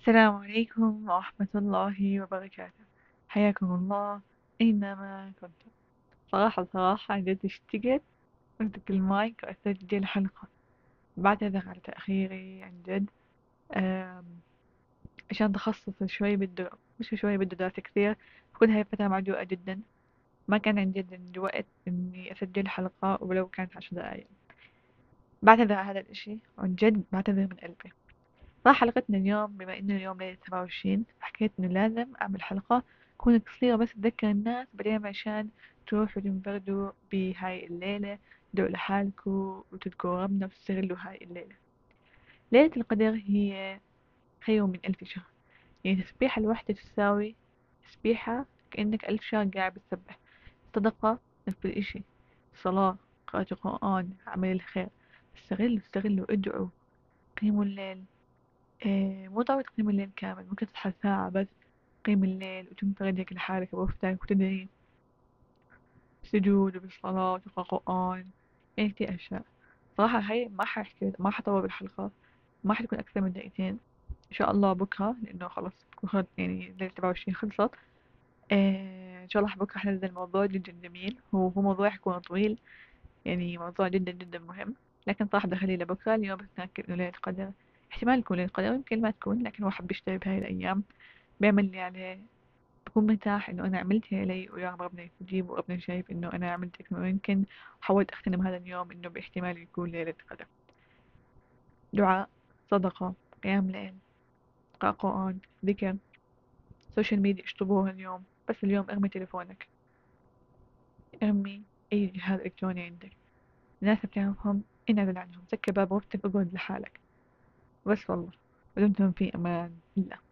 السلام عليكم ورحمة الله وبركاته. حياكم الله. أينما كنتم. صراحة صراحة جد اشتقت أمسك المايك وأسجل حلقة. بعتذر على تأخيري عن جد عشان تخصص شوي بده مش شوي بده دراسة كثير كل هاي فترة معجوقة جدا. ما كان عندي وقت إني أسجل حلقة ولو كانت عشر دقايق. بعتذر على هذا الإشي. عن جد بعتذر من قلبي. حلقتنا اليوم بما إنه اليوم ليلة سبعة وعشرين حكيت إنه لازم أعمل حلقة تكون قصيرة بس تذكر الناس بعدين عشان تروحوا تنفردوا بهاي الليلة تدعوا لحالكوا وتذكروا ربنا وتستغلوا هاي الليلة. ليلة القدر هي خير من ألف شهر. يعني تسبيحة الوحدة تساوي تسبيحة كأنك ألف شهر قاعد بتسبح. صدقة نفس الإشي صلاة قراءة القرآن عمل الخير. استغلوا استغلوا ادعوا. قيموا الليل. مو ضروري تقيم الليل كامل ممكن تصحى ساعة بس تقيم الليل وتنفرد هيك لحالك بوقتك وتدعي سجود وبالصلاة وتقرأ قرآن يعني كتير أشياء. صراحة هاي ما ححكي ما حطول بالحلقة ما حتكون أكثر من دقيقتين. إن شاء الله بكرة لأنه خلص يعني ليلة سبعة وعشرين خلصت. إيه إن شاء الله بكرة حننزل موضوع جدا جميل. هو هو موضوع حيكون طويل يعني موضوع جدا جدا مهم. لكن صراحة بخليه لبكرة. اليوم بس نأكد إنه ليلة القدر. احتمال ليلة القدر ويمكن ما تكون لكن هو حب يشتري بهاي الأيام بيعمل لي عليه بكون مرتاح إنه أنا عملتها لي ويا رب ربنا يستجيب وربنا شايف إنه أنا عملت ما يمكن وحاولت أغتنم هذا اليوم إنه باحتمال يكون ليلة قدر. دعاء صدقة قيام ليل قراءة قرآن ذكر social media اشطبوها اليوم بس اليوم ارمي تليفونك. ارمي أي جهاز إلكتروني عندك. الناس بتعرفهم انعزل عنهم. سكر باب غرفتك اقعد لحالك. بس والله. ودمتم في أمان. الله